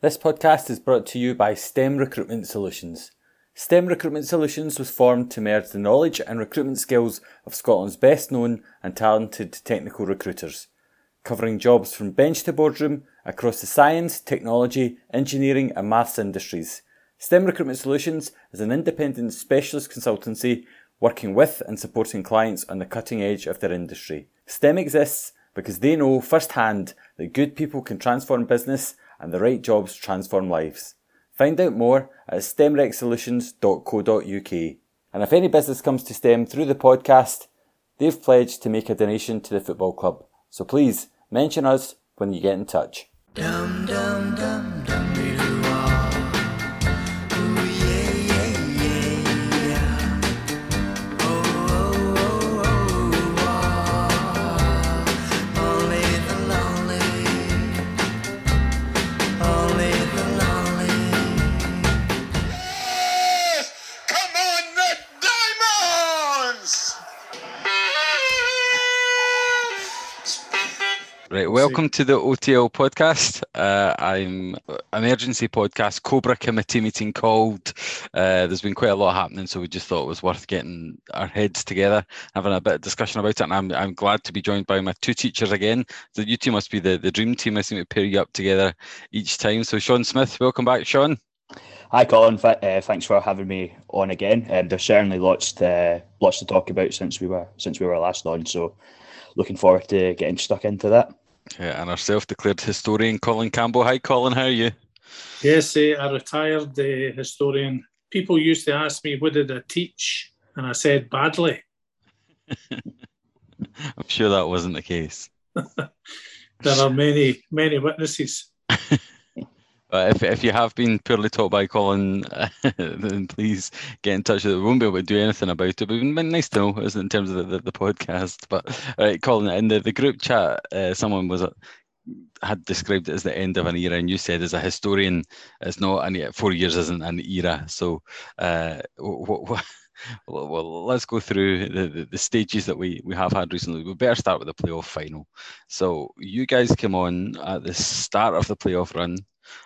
This podcast is brought to you by STEM Recruitment Solutions. STEM Recruitment Solutions was formed to merge the knowledge and recruitment skills of Scotland's best known and talented technical recruiters, covering jobs from bench to boardroom across the science, technology, engineering, and maths industries. STEM Recruitment Solutions is an independent specialist consultancy working with and supporting clients on the cutting edge of their industry. STEM exists because they know firsthand that good people can transform business and the right jobs transform lives. Find out more at stemrecsolutions.co.uk. And if any business comes to STEM through the podcast, they've pledged to make a donation to the football club. So please mention us when you get in touch. Dum, dum, dum. Right, welcome to the OTL podcast. Uh, I'm emergency podcast, Cobra committee meeting called. Uh, there's been quite a lot happening, so we just thought it was worth getting our heads together, having a bit of discussion about it. And I'm, I'm glad to be joined by my two teachers again. So you two must be the, the dream team. I seem to pair you up together each time. So Sean Smith, welcome back, Sean. Hi, Colin. Uh, thanks for having me on again. Um, there's certainly lots to lots to talk about since we were since we were last on. So, looking forward to getting stuck into that. Yeah, and our self-declared historian, Colin Campbell. Hi, Colin. How are you? Yes, uh, a retired uh, historian. People used to ask me, "What did I teach?" And I said, "Badly." I'm sure that wasn't the case. there are many, many witnesses. But if, if you have been poorly taught by Colin, then please get in touch with it. We won't be able to do anything about it, but it nice to know, isn't it, in terms of the, the, the podcast. But right, Colin, in the, the group chat, uh, someone was uh, had described it as the end of an era, and you said as a historian, it's not an four years isn't an era. So, uh, what, what, well, let's go through the, the, the, stages that we, we have had recently. We better start with the playoff final. So you guys came on at the start of the playoff run.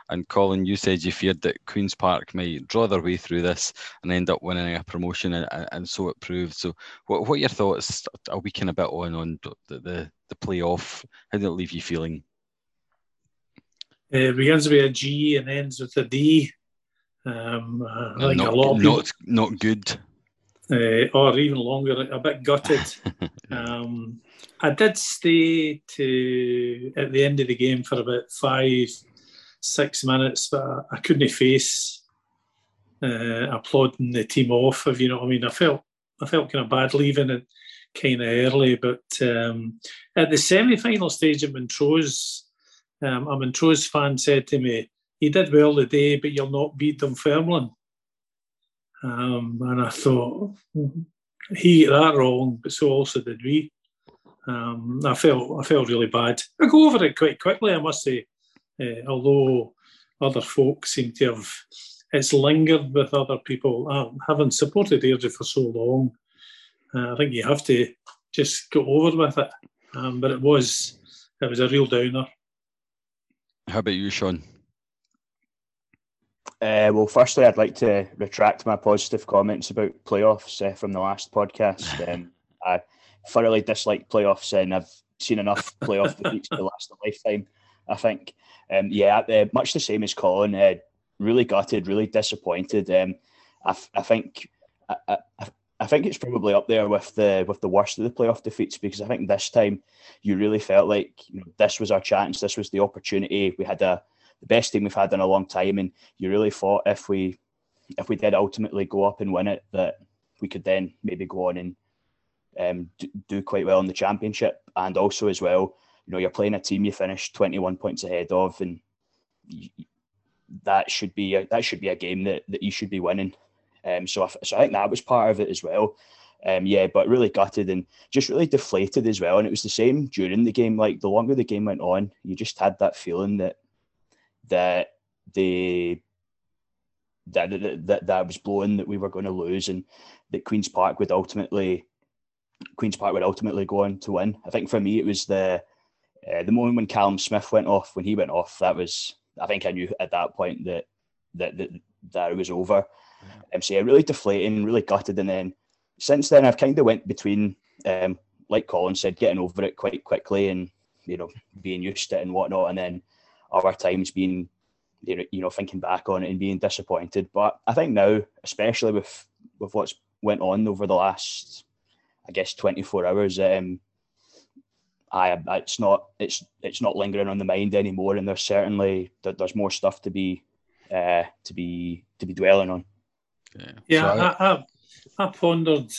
And Colin, you said you feared that Queen's Park might draw their way through this and end up winning a promotion, and, and so it proved. So, what, what are your thoughts a week and a bit on on the the, the playoff? How did it leave you feeling? It begins with a G and ends with a D. Um, think not, a lot of people, not not good. Uh, or even longer, a bit gutted. um, I did stay to at the end of the game for about five six minutes that I couldn't face uh, applauding the team off. If you know what I mean, I felt I felt kind of bad leaving it kind of early. But um, at the semi-final stage at Montrose, um, a Montrose fan said to me, "He did well today, but you'll not beat Dunfermline." Um, and I thought he got that wrong, but so also did we. Um, I felt I felt really bad. I go over it quite quickly, I must say. Uh, although other folk seem to have, it's lingered with other people. Uh, having supported Airdrie for so long, uh, I think you have to just go over with it. Um, but it was, it was a real downer. How about you, Sean? Uh, well, firstly, I'd like to retract my positive comments about playoffs uh, from the last podcast. Um, I thoroughly dislike playoffs, and I've seen enough playoff defeats to last a lifetime. I think um, yeah, uh, much the same as Colin. Uh, really gutted, really disappointed. Um, I, I think I, I, I, think it's probably up there with the with the worst of the playoff defeats because I think this time you really felt like you know this was our chance, this was the opportunity. We had a the best team we've had in a long time, and you really thought if we if we did ultimately go up and win it, that we could then maybe go on and um, do, do quite well in the championship, and also as well you know you're playing a team you finished 21 points ahead of and that should be a, that should be a game that, that you should be winning. Um, so I, so I think that was part of it as well. Um, yeah but really gutted and just really deflated as well. And it was the same during the game like the longer the game went on you just had that feeling that that the that that, that, that was blowing that we were going to lose and that Queen's Park would ultimately Queen's Park would ultimately go on to win. I think for me it was the uh, the moment when Callum Smith went off, when he went off, that was I think I knew at that point that that that, that it was over. Yeah. Um, so yeah, really deflating, really gutted, and then since then I've kind of went between, um, like Colin said, getting over it quite quickly and you know being used to it and whatnot, and then other times being you know thinking back on it and being disappointed. But I think now, especially with with what's went on over the last, I guess, twenty four hours, um, I it's not it's it's not lingering on the mind anymore, and there's certainly there's more stuff to be uh, to be to be dwelling on. Yeah, yeah so I, I, I pondered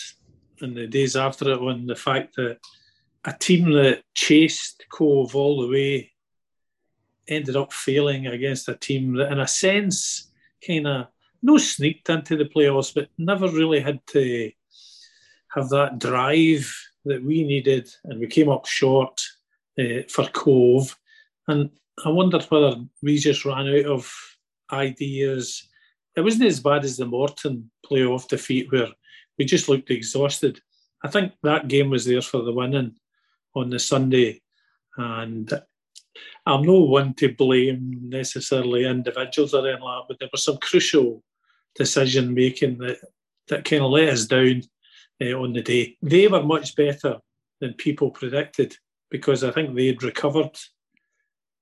in the days after it on the fact that a team that chased Cove all the way ended up failing against a team that, in a sense, kind of no sneaked into the playoffs, but never really had to have that drive that we needed, and we came up short uh, for Cove. And I wondered whether we just ran out of ideas. It wasn't as bad as the Morton playoff defeat, where we just looked exhausted. I think that game was there for the winning on the Sunday, and I'm no one to blame necessarily individuals or anything like that, but there was some crucial decision making that that kind of let us down uh, on the day. They were much better than people predicted because I think they had recovered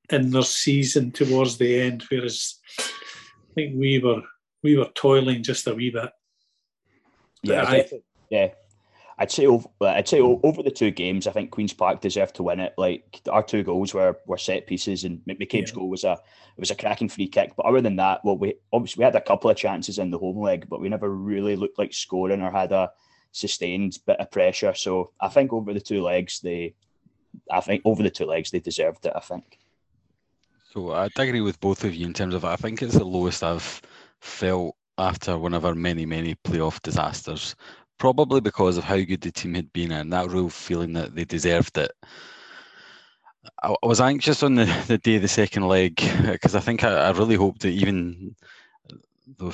in their season towards the end, whereas I think we were we were toiling just a wee bit. Yeah, I, yeah. I'd say over, I'd say over the two games, I think Queens Park deserved to win it. Like our two goals were were set pieces, and McCabe's yeah. goal was a it was a cracking free kick. But other than that, well, we obviously we had a couple of chances in the home leg, but we never really looked like scoring or had a sustained bit of pressure. So I think over the two legs, they, I think over the two legs, they deserved it. I think. So I agree with both of you in terms of I think it's the lowest I've felt after one of our many many playoff disasters. Probably because of how good the team had been and that real feeling that they deserved it. I, I was anxious on the, the day of the second leg because I think I, I really hoped that even though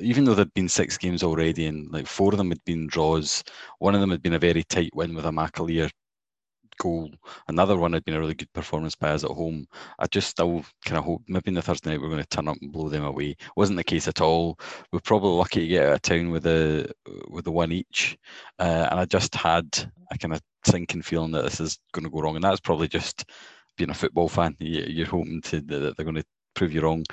even though there'd been six games already and like four of them had been draws, one of them had been a very tight win with a McAleer goal. Another one had been a really good performance by us at home. I just still kind of hope maybe in the Thursday night we're going to turn up and blow them away. Wasn't the case at all. We're probably lucky to get out of town with a with the one each, uh, and I just had a kind of sinking feeling that this is going to go wrong, and that's probably just being a football fan. You're hoping to that they're going to prove you wrong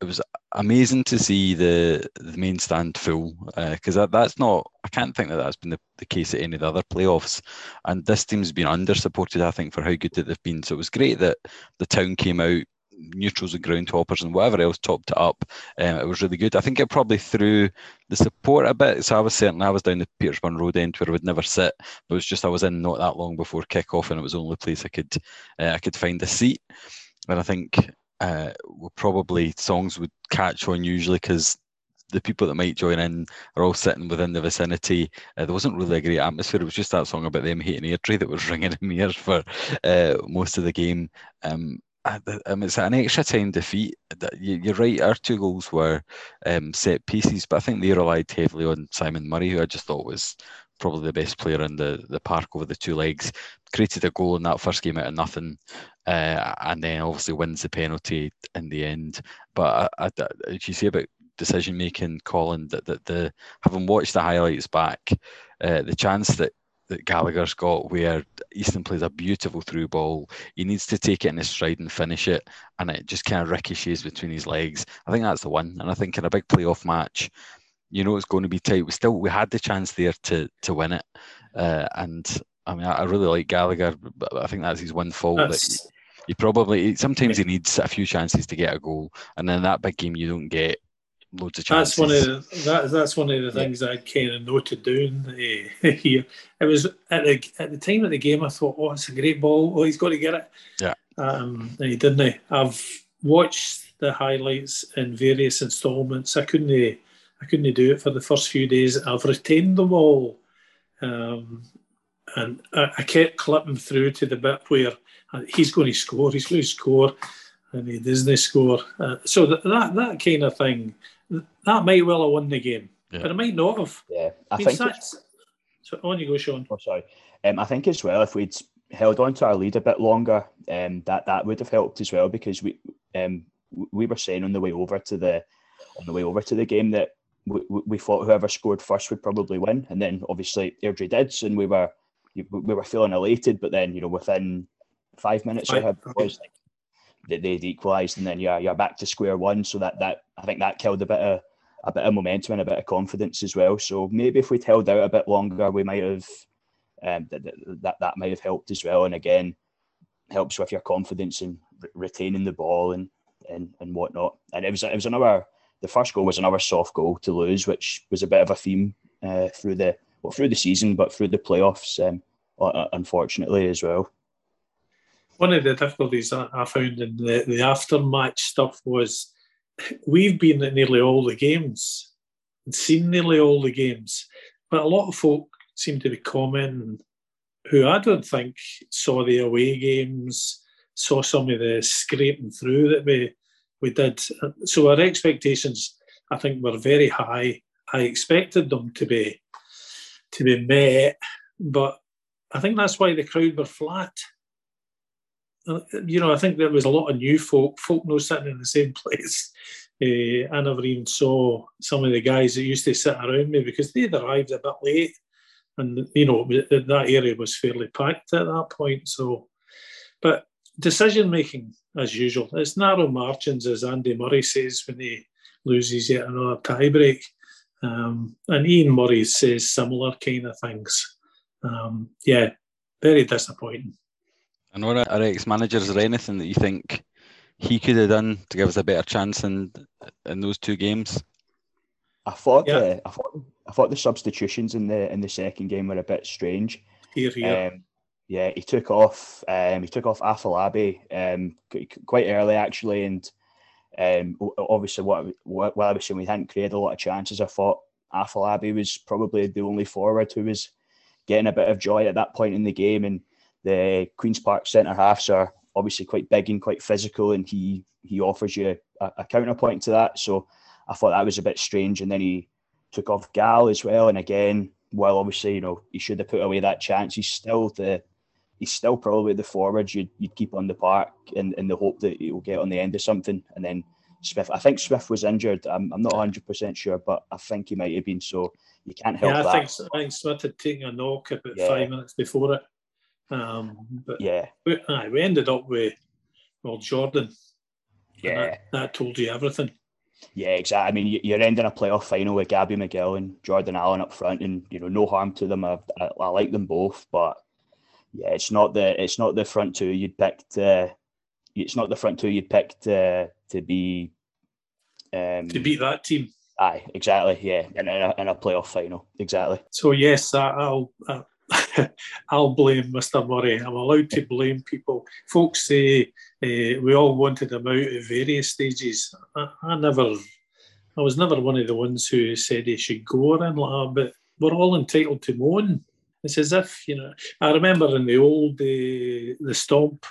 it was amazing to see the the main stand full because uh, that, that's not I can't think that that's been the, the case at any of the other playoffs. And this team's been under supported I think for how good that they've been. So it was great that the town came out neutrals and groundhoppers and whatever else topped it up. Um, it was really good. I think it probably threw the support a bit. So I was certain I was down the Petersburn Road end where I would never sit. But it was just I was in not that long before kick off and it was the only place I could uh, I could find a seat. And I think uh, will probably songs would catch on usually because the people that might join in are all sitting within the vicinity. Uh, there wasn't really a great atmosphere. It was just that song about them hating Airdrie that was ringing in my ears for uh, most of the game. Um, um, it's an extra time defeat. You're right. Our two goals were um, set pieces, but I think they relied heavily on Simon Murray, who I just thought was probably the best player in the, the park over the two legs. Created a goal in that first game out of nothing, uh, and then obviously wins the penalty in the end. But as you say about decision making, Colin, that, that the having watched the highlights back, uh, the chance that that Gallagher's got where Easton plays a beautiful through ball. He needs to take it in his stride and finish it, and it just kind of ricochets between his legs. I think that's the one. And I think in a big playoff match, you know it's going to be tight. We still we had the chance there to to win it, uh, and I mean I, I, really like Gallagher, but I think that's his one fault. That he probably sometimes he needs a few chances to get a goal, and then that big game you don't get loads of chances. That's one of the, that, that's one of the things yeah. I kind of noted down uh, here. It was at the at the time of the game I thought, oh, it's a great ball. Oh, he's got to get it. Yeah. Um, and he didn't. I've watched the highlights in various instalments. I couldn't I couldn't do it for the first few days. I've retained them all. Um, and I, I, kept clipping through to the bit where he's going to score, he's going to score, and he doesn't score. Uh, so that, that that kind of thing, that might well have won the game, yeah. but it might not have. Yeah, I, I mean, think. So on you go, Sean. Oh, sorry. Um, I think as well, if we'd held on to our lead a bit longer, um, that that would have helped as well because we um, we were saying on the way over to the on the way over to the game that we, we thought whoever scored first would probably win, and then obviously Airdrie did, and we were we were feeling elated. But then you know within five minutes or it was like they, they'd equalised, and then yeah, you're back to square one. So that that I think that killed a bit of a bit of momentum and a bit of confidence as well. So maybe if we'd held out a bit longer, we might have um, that, that that might have helped as well. And again, helps with your confidence and re- retaining the ball and, and and whatnot. And it was it was another the first goal was another soft goal to lose, which was a bit of a theme uh, through the well through the season, but through the playoffs, um, unfortunately as well. One of the difficulties I found in the, the after match stuff was we've been at nearly all the games and seen nearly all the games, but a lot of folk seem to be commenting who I don't think saw the away games, saw some of the scraping through that we we did. So our expectations, I think, were very high. I expected them to be to be met, but I think that's why the crowd were flat. You know, I think there was a lot of new folk, folk no sitting in the same place. Uh, I never even saw some of the guys that used to sit around me because they'd arrived a bit late and you know that area was fairly packed at that point. So, but decision making as usual, it's narrow margins, as Andy Murray says when he loses yet another tiebreak, um, and Ian Murray says similar kind of things. Um, yeah, very disappointing. And what our ex-manager is there anything that you think he could have done to give us a better chance in in those two games? I thought yeah. uh, I thought I thought the substitutions in the in the second game were a bit strange. Here, here. Um, yeah, he took off. Um, he took off Afolabi um, quite early actually, and um, obviously, what, what I was saying, we hadn't created a lot of chances. I thought Afolabi was probably the only forward who was getting a bit of joy at that point in the game, and the Queens Park centre halves are obviously quite big and quite physical, and he he offers you a, a counterpoint to that. So I thought that was a bit strange, and then he took off Gal as well. And again, while obviously you know he should have put away that chance, he's still the he's still probably the forward you'd, you'd keep on the park in, in the hope that he'll get on the end of something. And then Smith, I think Smith was injured. I'm, I'm not 100 percent sure, but I think he might have been. So you can't help yeah, I that. Think, I think Smith had taken a knock about yeah. five minutes before it. Um, but yeah, we, aye, we ended up with well Jordan. Yeah, that, that told you everything. Yeah, exactly. I mean, you're ending a playoff final with Gabby McGill and Jordan Allen up front, and you know, no harm to them. I, I, I like them both, but yeah, it's not the it's not the front two you'd picked. Uh, it's not the front two you'd picked uh, to be um, to beat that team. Aye, exactly. Yeah, in, in, a, in a playoff final, exactly. So yes, I'll I'll blame Mr. Murray. I'm allowed to blame people. Folks say uh, we all wanted him out at various stages. I, I, never, I was never one of the ones who said he should go or like that. But we're all entitled to moan. It's as if you know. I remember in the old uh, the stomp,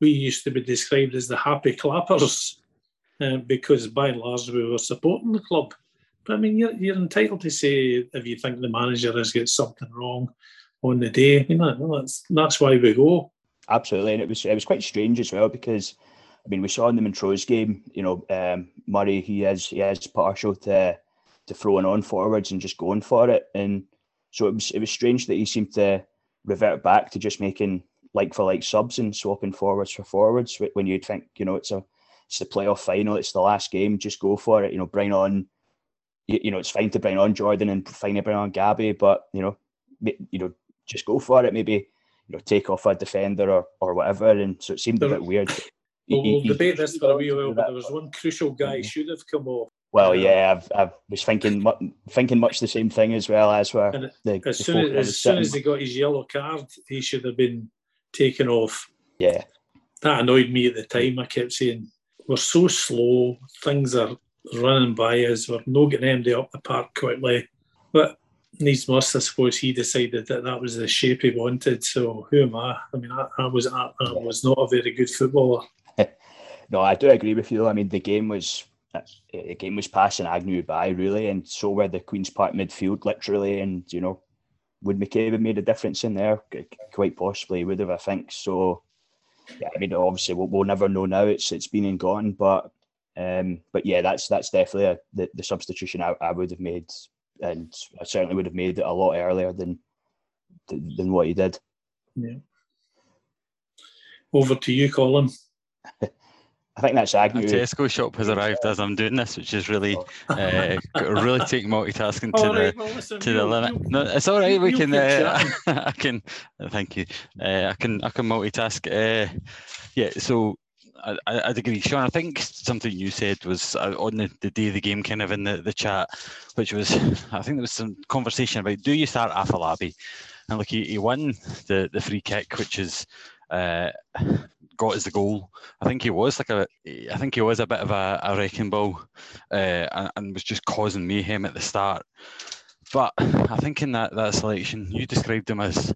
we used to be described as the happy clappers uh, because by and large we were supporting the club. But I mean, you're, you're entitled to say if you think the manager has got something wrong on the day. You know, that's that's why we go. Absolutely, and it was it was quite strange as well because I mean we saw in the Montrose game, you know, um, Murray he is he is partial to to throwing on forwards and just going for it, and so it was it was strange that he seemed to revert back to just making like for like subs and swapping forwards for forwards when you'd think you know it's a it's the playoff final, it's the last game, just go for it. You know, bring on you, you know it's fine to bring on Jordan and fine to bring on Gabby, but you know you know just go for it. Maybe you know take off a defender or, or whatever. And so it seemed a bit weird. We'll, we'll debate this for a wee while, but there was one crucial guy mm-hmm. should have come off. Well, yeah, I've, I was thinking thinking much the same thing as well as where the, as the soon as, as soon as he got his yellow card, he should have been taken off. Yeah, that annoyed me at the time. I kept saying we're so slow, things are running by us, we're not getting anybody up the park quickly. But needs must, I suppose he decided that that was the shape he wanted. So who am I? I mean, I, I was I, I, was not a very good footballer. no, I do agree with you. I mean, the game was the game was passing Agnew by really, and so were the Queens Park midfield literally. And you know, would McCabe have made a difference in there? Quite possibly would have, I think. So yeah, I mean, obviously we'll, we'll never know now. It's it's been and gone, but um, but yeah, that's that's definitely a, the the substitution I, I would have made, and I certainly would have made it a lot earlier than than what he did. Yeah. Over to you, Colin. I think that's Agnew. A Tesco shop has arrived as I'm doing this, which is really, oh. uh, really taking multitasking to the well, listen, to the limit. No, it's all right. We can. Uh, I can. Thank you. Uh, I can. I can multitask. Uh, yeah. So I, I agree, Sean. I think something you said was uh, on the, the day of the game, kind of in the, the chat, which was I think there was some conversation about do you start Afolabi, and look, he, he won the the free kick, which is uh, got as the goal. I think he was like a, I think he was a bit of a, a wrecking ball, uh, and, and, was just causing mayhem at the start. But I think in that that selection, you described him as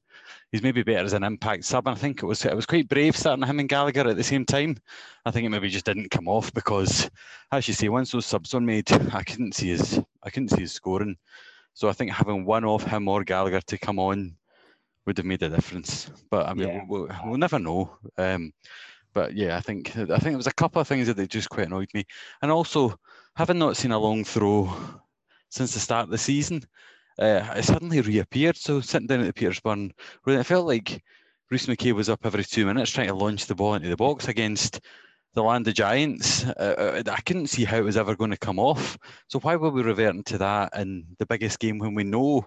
he's maybe better as an impact sub. And I think it was it was quite brave starting him and Gallagher at the same time. I think it maybe just didn't come off because, as you say, once those subs were made, I couldn't see his I couldn't see his scoring. So I think having one off him or Gallagher to come on would have made a difference. But I mean, yeah. we'll, we'll, never know. Um, but yeah, I think I think it was a couple of things that they just quite annoyed me, and also having not seen a long throw since the start of the season, uh, it suddenly reappeared. So sitting down at the Petersburn, where it felt like Rhys McKay was up every two minutes trying to launch the ball into the box against the land of giants. Uh, uh I couldn't see how it was ever going to come off. So why were we reverting to that in the biggest game when we know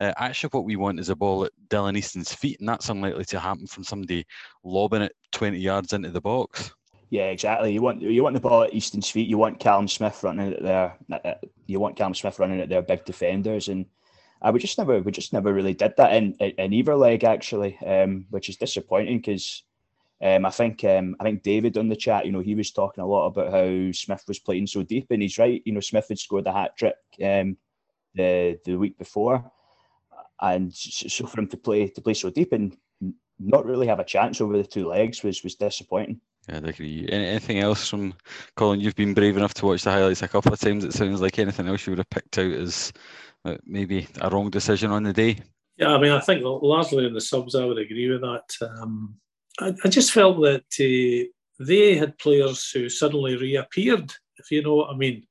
uh, actually what we want is a ball at Dylan Easton's feet, and that's unlikely to happen from somebody lobbing it 20 yards into the box. Yeah, exactly. You want you want the ball at Easton's feet. You want Callum Smith running at their. Uh, you want Callum Smith running at their big defenders, and uh, we just never we just never really did that in in either leg actually, um, which is disappointing because um, I think um, I think David on the chat, you know, he was talking a lot about how Smith was playing so deep, and he's right. You know, Smith had scored a hat trick um, the the week before, and so for him to play to play so deep and not really have a chance over the two legs was was disappointing. Yeah, I agree. Anything else from Colin? You've been brave enough to watch the highlights a couple of times. It sounds like anything else you would have picked out as uh, maybe a wrong decision on the day. Yeah, I mean, I think largely in the subs, I would agree with that. Um, I, I just felt that uh, they had players who suddenly reappeared, if you know what I mean.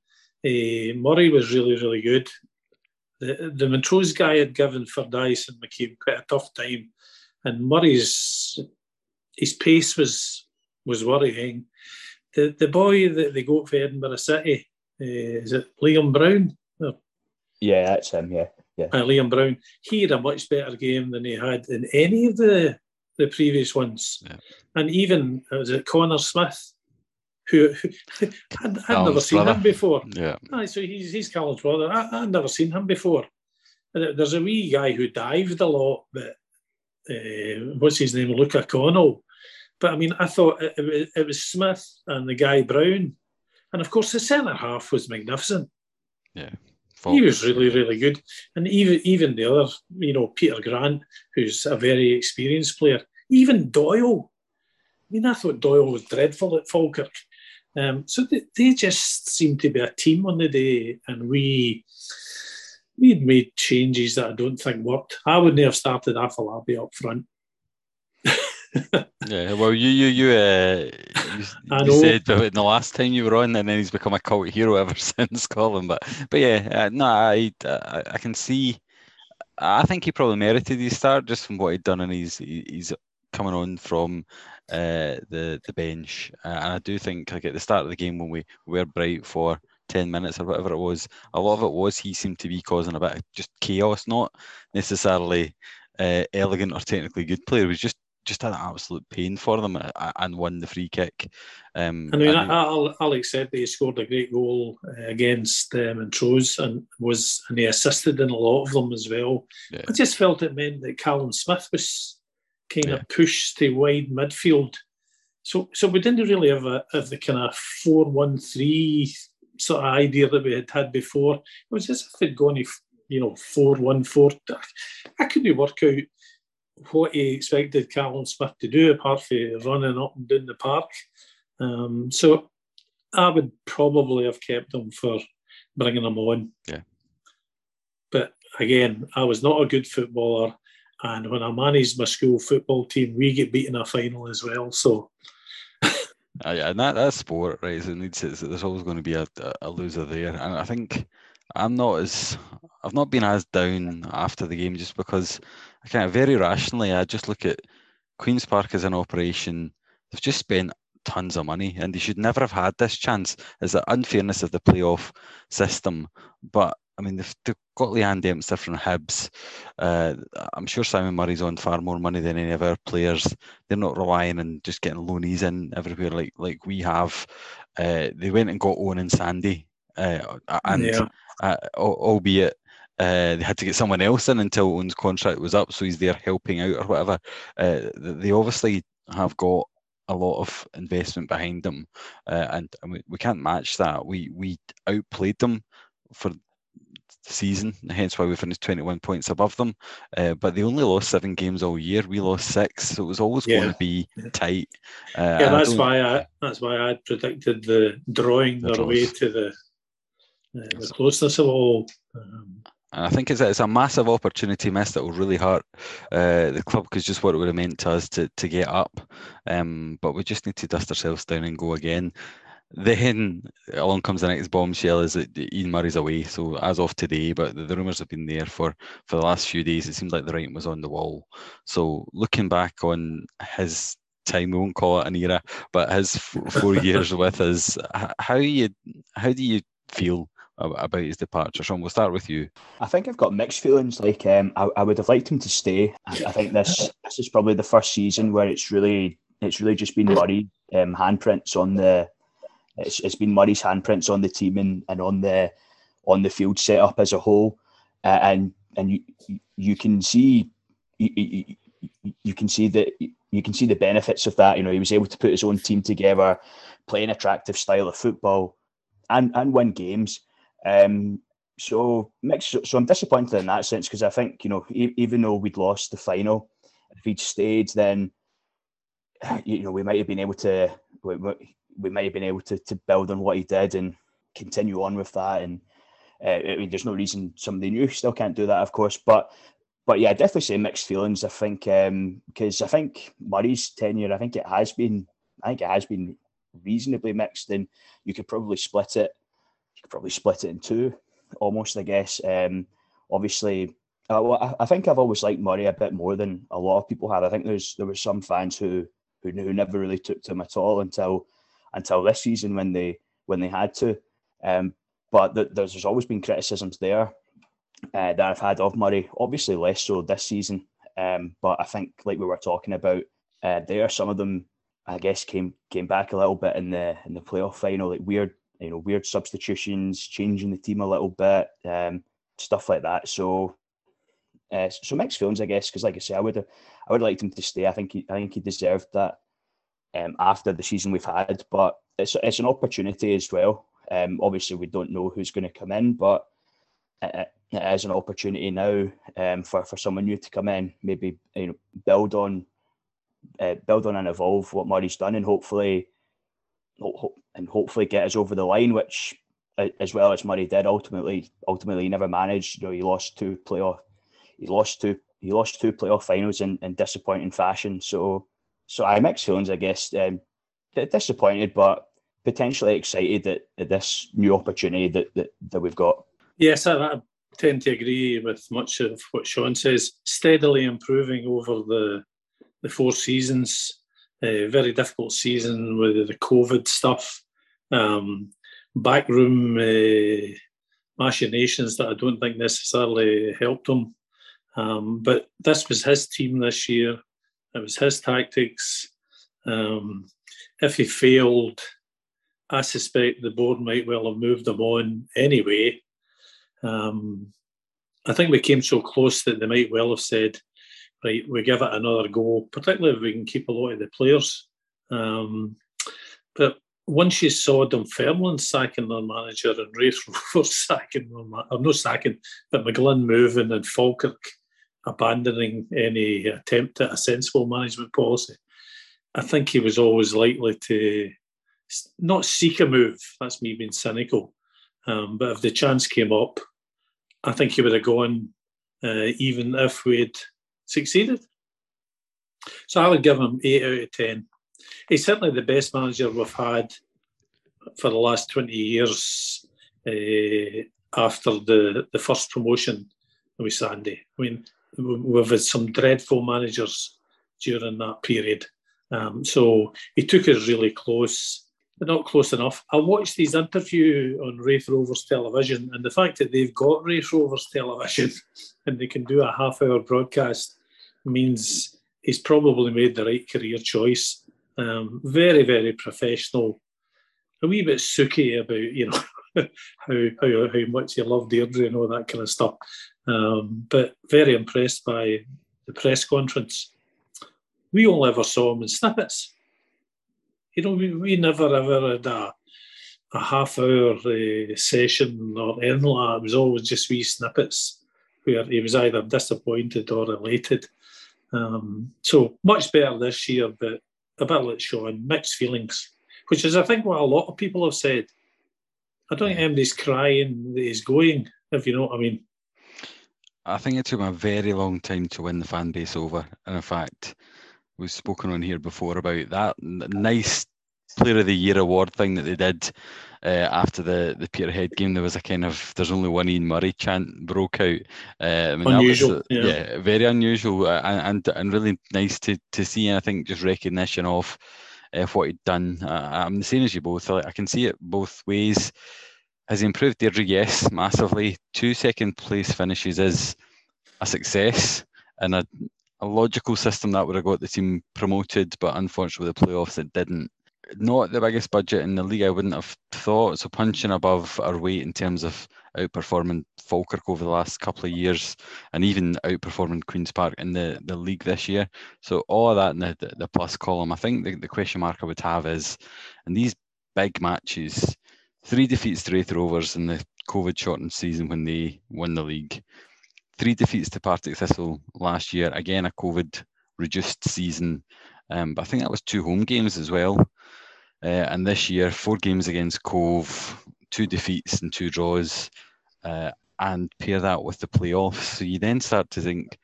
Uh, Murray was really, really good. The, the Montrose guy had given Fordyce and McKean quite a tough time, and Murray's his pace was was worrying. The the boy that they got for Edinburgh City uh, is it Liam Brown? Yeah, that's him. Yeah, yeah. Uh, Liam Brown. He had a much better game than he had in any of the the previous ones. Yeah. And even uh, was it Connor Smith, who, who I'd, I'd never seen brother. him before. Yeah. Aye, so he's he's Callum's brother. I, would never seen him before. And There's a wee guy who dived a lot, but uh, what's his name? Luca Connell. But I mean, I thought it, it, it was Smith and the guy Brown, and of course the centre half was magnificent. Yeah. He was really, really good. And even even the other, you know, Peter Grant, who's a very experienced player, even Doyle. I mean, I thought Doyle was dreadful at Falkirk. Um, so they, they just seemed to be a team on the day, and we we made changes that I don't think worked. I wouldn't have started Afolabi up front. Yeah, well, you you you, uh, you, you said in the last time you were on, and then he's become a cult hero ever since, Colin. But but yeah, uh, no, I, I I can see. I think he probably merited his start just from what he'd done, and he's he's coming on from uh, the the bench, uh, and I do think like at the start of the game when we were bright for 10 minutes or whatever it was, a lot of it was he seemed to be causing a bit of just chaos, not necessarily uh, elegant or technically good player. It was just just had an absolute pain for them uh, and won the free kick. Um, I mean, and, Alex said that he scored a great goal uh, against um, Montrose and was and he assisted in a lot of them as well. Yeah. I just felt it meant that Callum Smith was kind yeah. of pushed to wide midfield. So, so we didn't really have, a, have the kind of four-one-three sort of idea that we had had before. It was as if it'd gone, you know, four-one-four. I couldn't work out what he expected Callum Smith to do apart from running up and down the park. Um, so I would probably have kept him for bringing him on. Yeah. But again, I was not a good footballer. And when I managed my school football team, we get beaten in a final as well. So yeah, and that that's sport, right? It needs to, there's always going to be a, a loser there, and I think I'm not as I've not been as down after the game just because I kind of very rationally I just look at Queens Park as an operation. They've just spent tons of money, and they should never have had this chance. Is the unfairness of the playoff system, but I mean, they've, they've got Leeann Dempster from Hibs. Uh, I'm sure Simon Murray's on far more money than any of our players. They're not relying on just getting loanies in everywhere like like we have. Uh, they went and got Owen and Sandy, uh, and yeah. Uh, albeit uh, they had to get someone else in until Owen's contract was up, so he's there helping out or whatever. Uh, they obviously have got a lot of investment behind them, uh, and, and we, we, can't match that. We we outplayed them for the season, hence why we finished 21 points above them. Uh, but they only lost seven games all year. We lost six, so it was always yeah. going to be tight. Uh, yeah, that's why I that's why I predicted the drawing the their way to the, uh, the closeness of all. Um, and I think it's a, it's a massive opportunity missed that will really hurt uh, the club because just what it would have meant to us to, to get up. Um, but we just need to dust ourselves down and go again. Then along comes the next bombshell is that Ian Murray's away. So as of today, but the, the rumours have been there for, for the last few days. It seemed like the writing was on the wall. So looking back on his time, we won't call it an era, but his four years with us, how you how do you feel about his departure? Sean, we'll start with you. I think I've got mixed feelings. Like um, I, I would have liked him to stay. I, I think this this is probably the first season where it's really it's really just been Murray um, handprints on the it's, it's been Murray's handprints on the team and, and on the on the field setup as a whole, uh, and and you you can see you, can see that you can see the benefits of that. You know, he was able to put his own team together, play an attractive style of football, and and win games. Um, so mixed. So I'm disappointed in that sense because I think you know even though we'd lost the final, if he'd stayed, then you know we might have been able to we might have been able to, to build on what he did and continue on with that. And uh, I mean, there's no reason somebody new still can't do that, of course. But but yeah, definitely say mixed feelings. I think because um, I think Murray's tenure, I think it has been, I think it has been reasonably mixed, and you could probably split it. You could probably split it in two, almost. I guess. Um, obviously, I, I think I've always liked Murray a bit more than a lot of people have. I think there's there were some fans who who, who never really took to him at all until until this season when they when they had to. Um, but there's, there's always been criticisms there uh, that I've had of Murray. Obviously, less so this season. Um, but I think, like we were talking about, uh, there some of them, I guess, came came back a little bit in the in the playoff final, like weird, you know, weird substitutions, changing the team a little bit, um, stuff like that. So, uh, so mixed feelings, I guess, because like I say, I would I would like him to stay. I think he, I think he deserved that um, after the season we've had. But it's it's an opportunity as well. Um, obviously, we don't know who's going to come in, but it, it is an opportunity now um, for for someone new to come in, maybe you know build on uh, build on and evolve what Murray's done, and hopefully and hopefully get us over the line, which as well as Murray did ultimately ultimately he never managed. You know, he lost two playoff he lost two he lost two playoff finals in, in disappointing fashion. So so I mixed feelings, I guess. Um, disappointed, but potentially excited at, at this new opportunity that, that, that we've got. Yes, I, I, tend to agree with much of what Sean says. Steadily improving over the the four seasons. A very difficult season with the COVID stuff, um, backroom uh, machinations that I don't think necessarily helped him. Um, but this was his team this year. It was his tactics. Um, if he failed, I suspect the board might well have moved him on anyway. Um, I think we came so close that they might well have said, right, we give it another go, particularly if we can keep a lot of the players. Um, but once you saw Dunfermline sacking their manager and Raith Rovers sacking, or no sacking, but McGlynn moving and Falkirk abandoning any attempt at a sensible management policy. I think he was always likely to not seek a move. That's me being cynical. Um, but if the chance came up, I think he would have gone, uh, even if we'd succeeded. So I would give him eight out of ten. He's certainly the best manager we've had for the last twenty years uh, after the the first promotion with Sandy. I mean, we've had some dreadful managers during that period. Um, so he took us really close, but not close enough. I watched his interview on Raith Rovers television, and the fact that they've got Raith Rovers television and they can do a half hour broadcast means he's probably made the right career choice. Um, very, very professional. A wee bit sooky about, you know, how, how, how much he loved Airdrie and all that kind of stuff. Um, but very impressed by the press conference. We all ever saw him in snippets. You know, we, we never ever had a, a half hour uh, session or anything like that. It was always just wee snippets where he was either disappointed or elated. Um, so much better this year, but a bit like Sean, mixed feelings, which is, I think, what a lot of people have said. I don't think anybody's crying that he's going, if you know what I mean. I think it took him a very long time to win the fan base over. And in fact, we've spoken on here before about that nice Player of the Year award thing that they did uh, after the the Peterhead game. There was a kind of "There's only one Ian Murray" chant broke out. Uh, I mean, unusual, was, yeah. yeah. very unusual uh, and, and, and really nice to to see. And I think just recognition of uh, what he'd done. Uh, I'm the same as you both. I can see it both ways. Has he improved Airdrie? Yes, massively. Two second place finishes is a success and a, a logical system that would have got the team promoted, but unfortunately, the playoffs, it didn't. Not the biggest budget in the league, I wouldn't have thought. So punching above our weight in terms of outperforming Falkirk over the last couple of years, and even outperforming Queens Park in the, the league this year. So all of that in the, the, plus column. I think the, the question mark I would have is, in these big matches, three defeats to Rovers in the COVID shortened season when they won the league, three defeats to Partick Thistle last year, again a COVID reduced season. Um, but I think that was two home games as well. Uh, and this year, four games against Cove, two defeats and two draws, uh, and pair that with the playoffs. So you then start to think,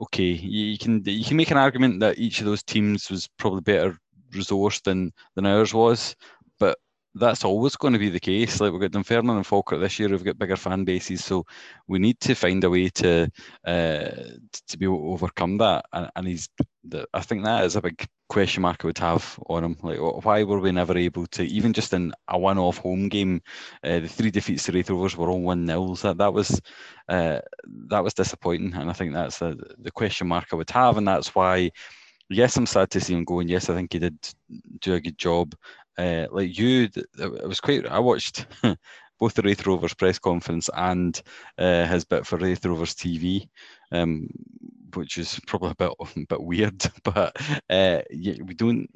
okay, you can you can make an argument that each of those teams was probably better resourced than than ours was, but that's always going to be the case. Like we've got Dunfermline and Falkirk this year, we've got bigger fan bases, so we need to find a way to uh, to be able to overcome that. And, and he's, I think that is a big question mark I would have on him. Like, why were we never able to, even just in a one-off home game, uh, the three defeats to Raith Rovers were all one nils. That that was uh, that was disappointing, and I think that's the the question mark I would have, and that's why yes, I'm sad to see him go, and yes, I think he did do a good job uh, like you, it was quite. I watched both the Raith Rovers press conference and uh, his bit for Raith Rovers TV, um, which is probably a bit a bit weird, but uh, yeah, we don't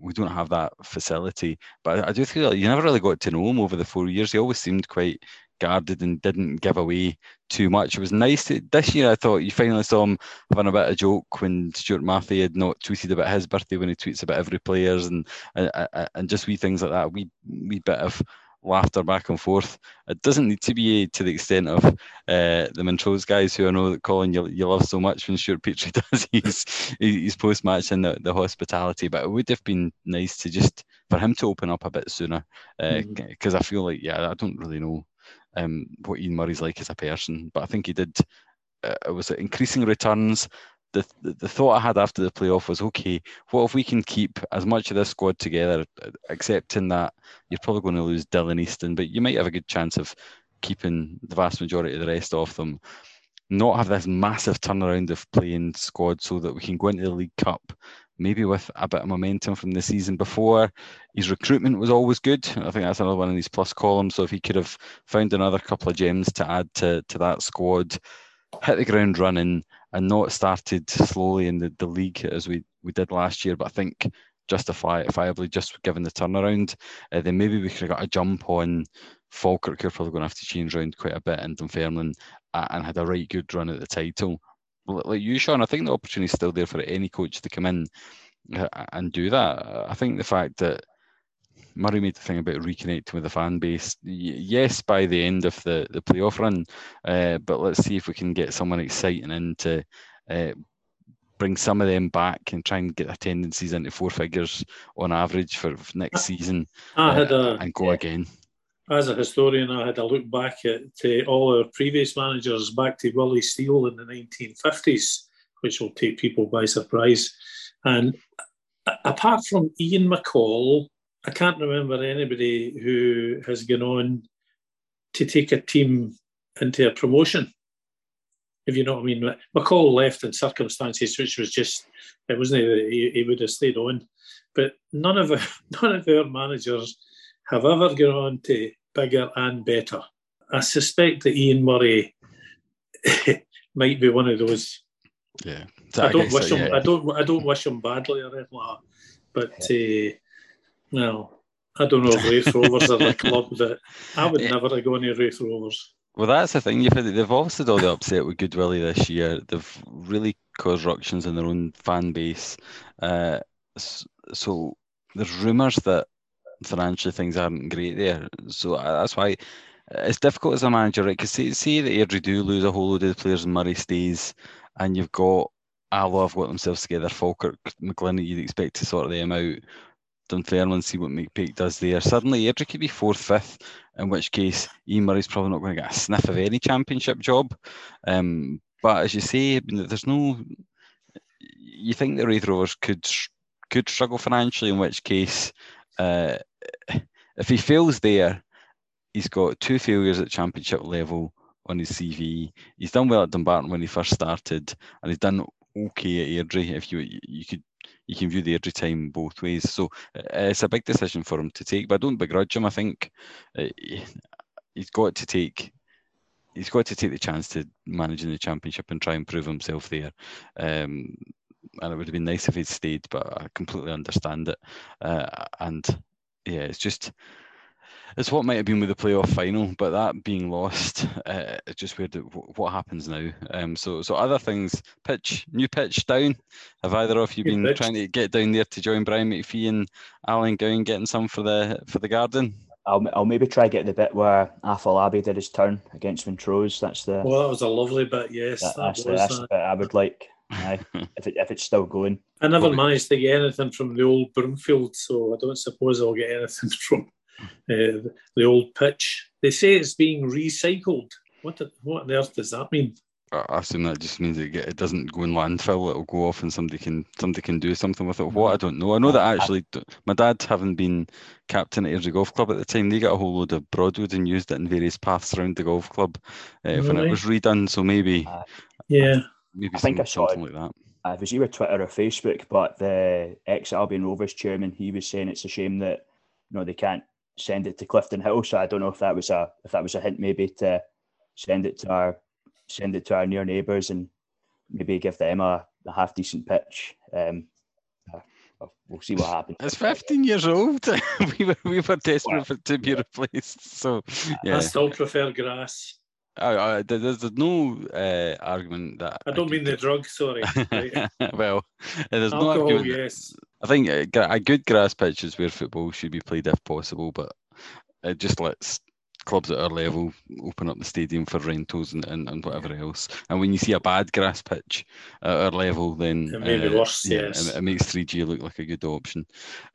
we don't have that facility. But I do like you never really got to know him over the four years. He always seemed quite guarded and didn't give away too much. It was nice to, this year. I thought you finally saw him having a bit of a joke when Stuart Mathie had not tweeted about his birthday when he tweets about every player's and and, and just wee things like that. We we bit of laughter back and forth. It doesn't need to be to the extent of uh, the Montrose guys who I know that Colin you, you love so much when Stuart Petrie does his his post match and the, the hospitality. But it would have been nice to just for him to open up a bit sooner because uh, mm-hmm. I feel like yeah I don't really know um, what Ian Murray's like as a person. But I think he did. Uh, it was increasing returns. The, the, thought I had after the playoff was okay. What if we can keep as much of this squad together, accepting that you're probably going to lose Dylan Easton, but you might have a good chance of keeping the vast majority of the rest of them. Not have this massive turnaround of playing squad so that we can go into the League Cup maybe with a bit of momentum from the season before. His recruitment was always good. I think that's another one of these plus columns. So if he could have found another couple of gems to add to, to that squad, hit the ground running and not started slowly in the, the league as we, we did last year, but I think justifiably just given the turnaround, uh, then maybe we could have got a jump on Falkirk, you're probably going to have to change around quite a bit, and Dunfermline, uh, and had a right good run at the title like you, Sean, I think the opportunity is still there for any coach to come in uh, and do that. I think the fact that Murray made the thing about reconnecting with the fan base. Yes, by the end of the, the playoff run, uh, but let's see if we can get someone exciting in to uh, bring some of them back and try and get attendances into four figures on average for, for next season I had uh, a, and go yeah. again. as a historian, I had a look back at uh, all our previous managers back to Willie Steele in the 1950s, which will take people by surprise. And apart from Ian McCall, I can't remember anybody who has gone on to take a team into a promotion. If you know what I mean, McCall left in circumstances which was just it wasn't that he, he would have stayed on, but none of our, none of our managers have ever gone on to bigger and better. I suspect that Ian Murray might be one of those. Yeah. I don't wish him. yeah. I don't. I don't wish him badly or anything like that. But uh, well, I don't know if Raith Rovers are the club that I would Yeah. never go to Raith Rovers. Well, that's the thing. You've had, they've obviously all the upset with Goodwillie this year. They've really caused ructions in their own fan base. Uh, so there's rumours that financially things aren't great there. So uh, that's why it's difficult as a manager, right? Because see, see that Airdrie do lose a whole load of players and Murray stays, and you've got Alloa have got themselves together. Falkirk, McGlynn, you'd expect to sort them out. Dunfermline, see what McPake does there. Suddenly, Airdrie could be fourth, fifth, in which case Ian Murray's probably not going to get a sniff of any championship job. Um, but as you say, there's no. You think the Raith Rovers could could struggle financially, in which case, uh, if he fails there, he's got two failures at championship level on his CV. He's done well at Dumbarton when he first started, and he's done okay at Airdrie. If you you could you can view the Airdrie time both ways. So it's a big decision for him to take, but I don't begrudge him. I think he- he's got to take he's got to take the chance to manage in the championship and try and prove himself there. Um, and it would have been nice if he'd stayed, but I completely understand it. Uh, and yeah, it's just it's what might have been with the playoff final, but that being lost, uh, it's just weird. that What happens now? Um, so so other things, pitch, new pitch down. Have either of you New been pitch. trying to get down there to join Brian McPhee and Alan Gowan getting some for the for the garden? I'll, I'll maybe try get the bit where Athol Abbey did his turn against Montrose. That's the Well, that was a lovely bit. Yes, that, that that's, the, was. that's the uh, bit I would like. Aye, if it, if it's still going. I never managed to get anything from the old Broomfield, so I don't suppose I'll get anything from uh, the old pitch. They say it's being recycled. What the, what on earth does that mean? I I assume that just means it, it doesn't go in landfill. It'll go off and somebody can somebody can do something with it. What I don't know. I know that actually my dad, having been captain at Airdrie Golf Club at the time, they got a whole load of broadwood and used it in various paths around the golf club uh, when it Really? was redone. So maybe Aye. Yeah, maybe I think some- I saw something like that. Uh, it was either Twitter or Facebook, but the ex Albion Rovers chairman he was saying it's a shame that you know they can't send it to Clifton Hill. So I don't know if that was a if that was a hint maybe to send it to our send it to our near neighbours and maybe give them a, a half decent pitch. Um, uh, well, we'll see what happens. It's 15 years old. we were we were desperate for to be replaced. So yeah. I still prefer grass. I, I, there's no uh, argument that I don't mean the drug, sorry. Right. well, there's no Alcohol, argument. yes. I think a, a good grass pitch is where football should be played if possible, but it just lets clubs at our level open up the stadium for rentals and, and, and whatever else. And when you see a bad grass pitch at our level, then It may be worse, yeah, yes. it, it makes 3G look like a good option.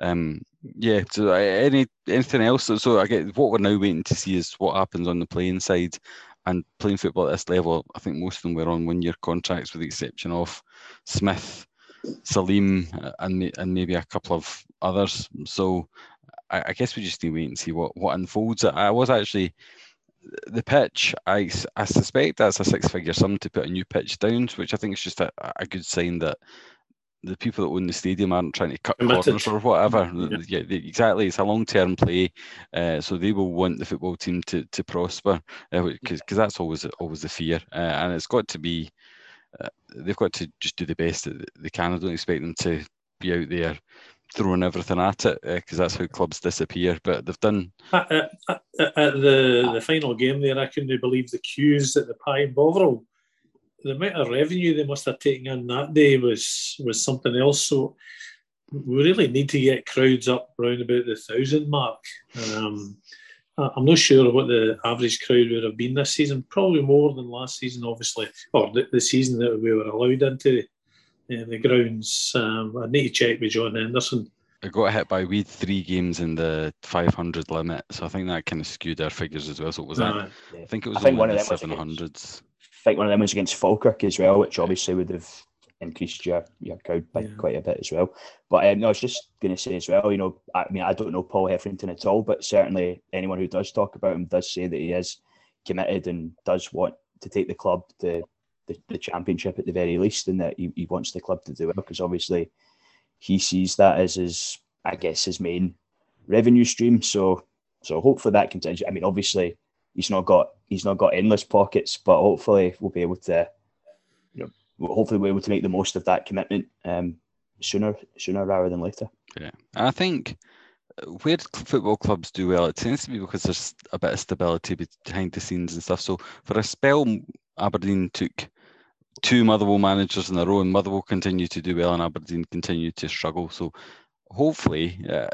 Um, yeah. So uh, any anything else? So, so I get what we're now waiting to see is what happens on the playing side. And playing football at this level, I think most of them were on one-year contracts, with the exception of Smith, Salim, and and maybe a couple of others. So I, I guess we just need to wait and see what what unfolds. I was actually the pitch. I, I suspect that's a six-figure sum to put a new pitch down, which I think is just a, a good sign that the people that own the stadium aren't trying to cut Committed. corners or whatever. Yeah. Yeah, exactly. It's a long-term play, uh, so they will want the football team to to prosper because that's always always the fear, uh, and it's got to be. Uh, they've got to just do the best that they can. I don't expect them to be out there throwing everything at it because that's how clubs disappear. But they've done. At, at, at, at the, the final game there, I couldn't believe the queues at the Pie in Bovril. The amount of revenue they must have taken in that day was was something else. So we really need to get crowds up around about the thousand mark. Um, I- I'm not sure what the average crowd would have been this season. Probably more than last season, obviously, or the, the season that we were allowed into uh, the grounds. Um, I need to check with John Henderson. I got hit by we three games in the 500 limit, so I think that kind of skewed our figures as well. So it was that? I think it was I think one of them 700s. Think one of them was against Falkirk as well, which obviously would have increased your your crowd by yeah. quite a bit as well. But um, no, I was just going to say as well, you know, I mean, I don't know Paul Heffrington at all, but certainly anyone who does talk about him does say that he is committed and does want to take the club to the, the championship at the very least, and that he, he wants the club to do it because obviously he sees that as his, I guess, his main revenue stream. So, so hopefully that continues. I mean, obviously he's not got he's not got endless pockets, but hopefully we'll be able to, you know, we'll hopefully we'll be able to make the most of that commitment um, sooner sooner rather than later. Yeah, I think where football clubs do well, it tends to be because there's a bit of stability behind the scenes and stuff. So for a spell, Aberdeen took two Motherwell managers in a row, and Motherwell continue to do well, and Aberdeen continue to struggle. So hopefully, uh,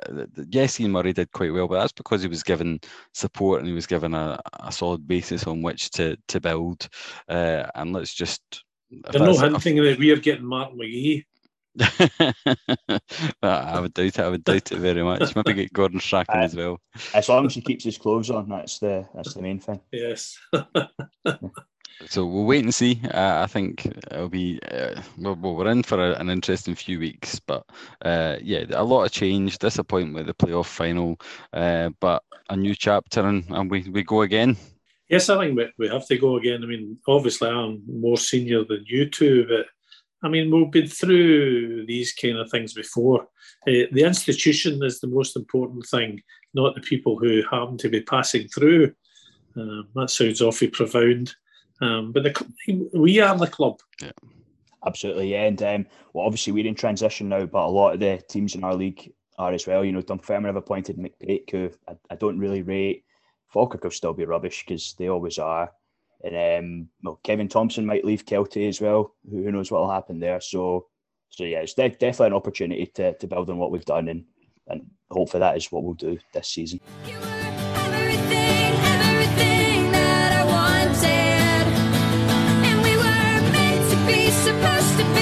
yes, Ian Murray did quite well, but that's because he was given support and he was given a, a solid basis on which to to build. Uh, and let's just. They're no hinting that we are getting Mark McGhee. I would doubt it. I would doubt it very much. Maybe get Gordon Strachan uh, as well. As long as he keeps his clothes on, that's the that's the main thing. Yes. so we'll wait and see. Uh, I think it'll be uh, well, we're in for a, an interesting few weeks, but uh, yeah, a lot of change, disappointment with the playoff final, uh, but a new chapter, and, and we we go again. Yes, I think we, we have to go again. I mean, obviously, I'm more senior than you two, but I mean, we've been through these kind of things before. Uh, the institution is the most important thing, not the people who happen to be passing through. Uh, that sounds awfully profound. Um, but the, we are the club. Yeah. Absolutely, yeah. And um, well, obviously we're in transition now, but a lot of the teams in our league are as well. You know, Dunfermline have appointed McPake, who I, I don't really rate. Falkirk will still be rubbish because they always are. And um, well, Kevin Thomson might leave Kelty as well. Who, knows what will happen there? So, so yeah, it's de- definitely an opportunity to, to build on what we've done, and and hopefully that is what we'll do this season. Supposed to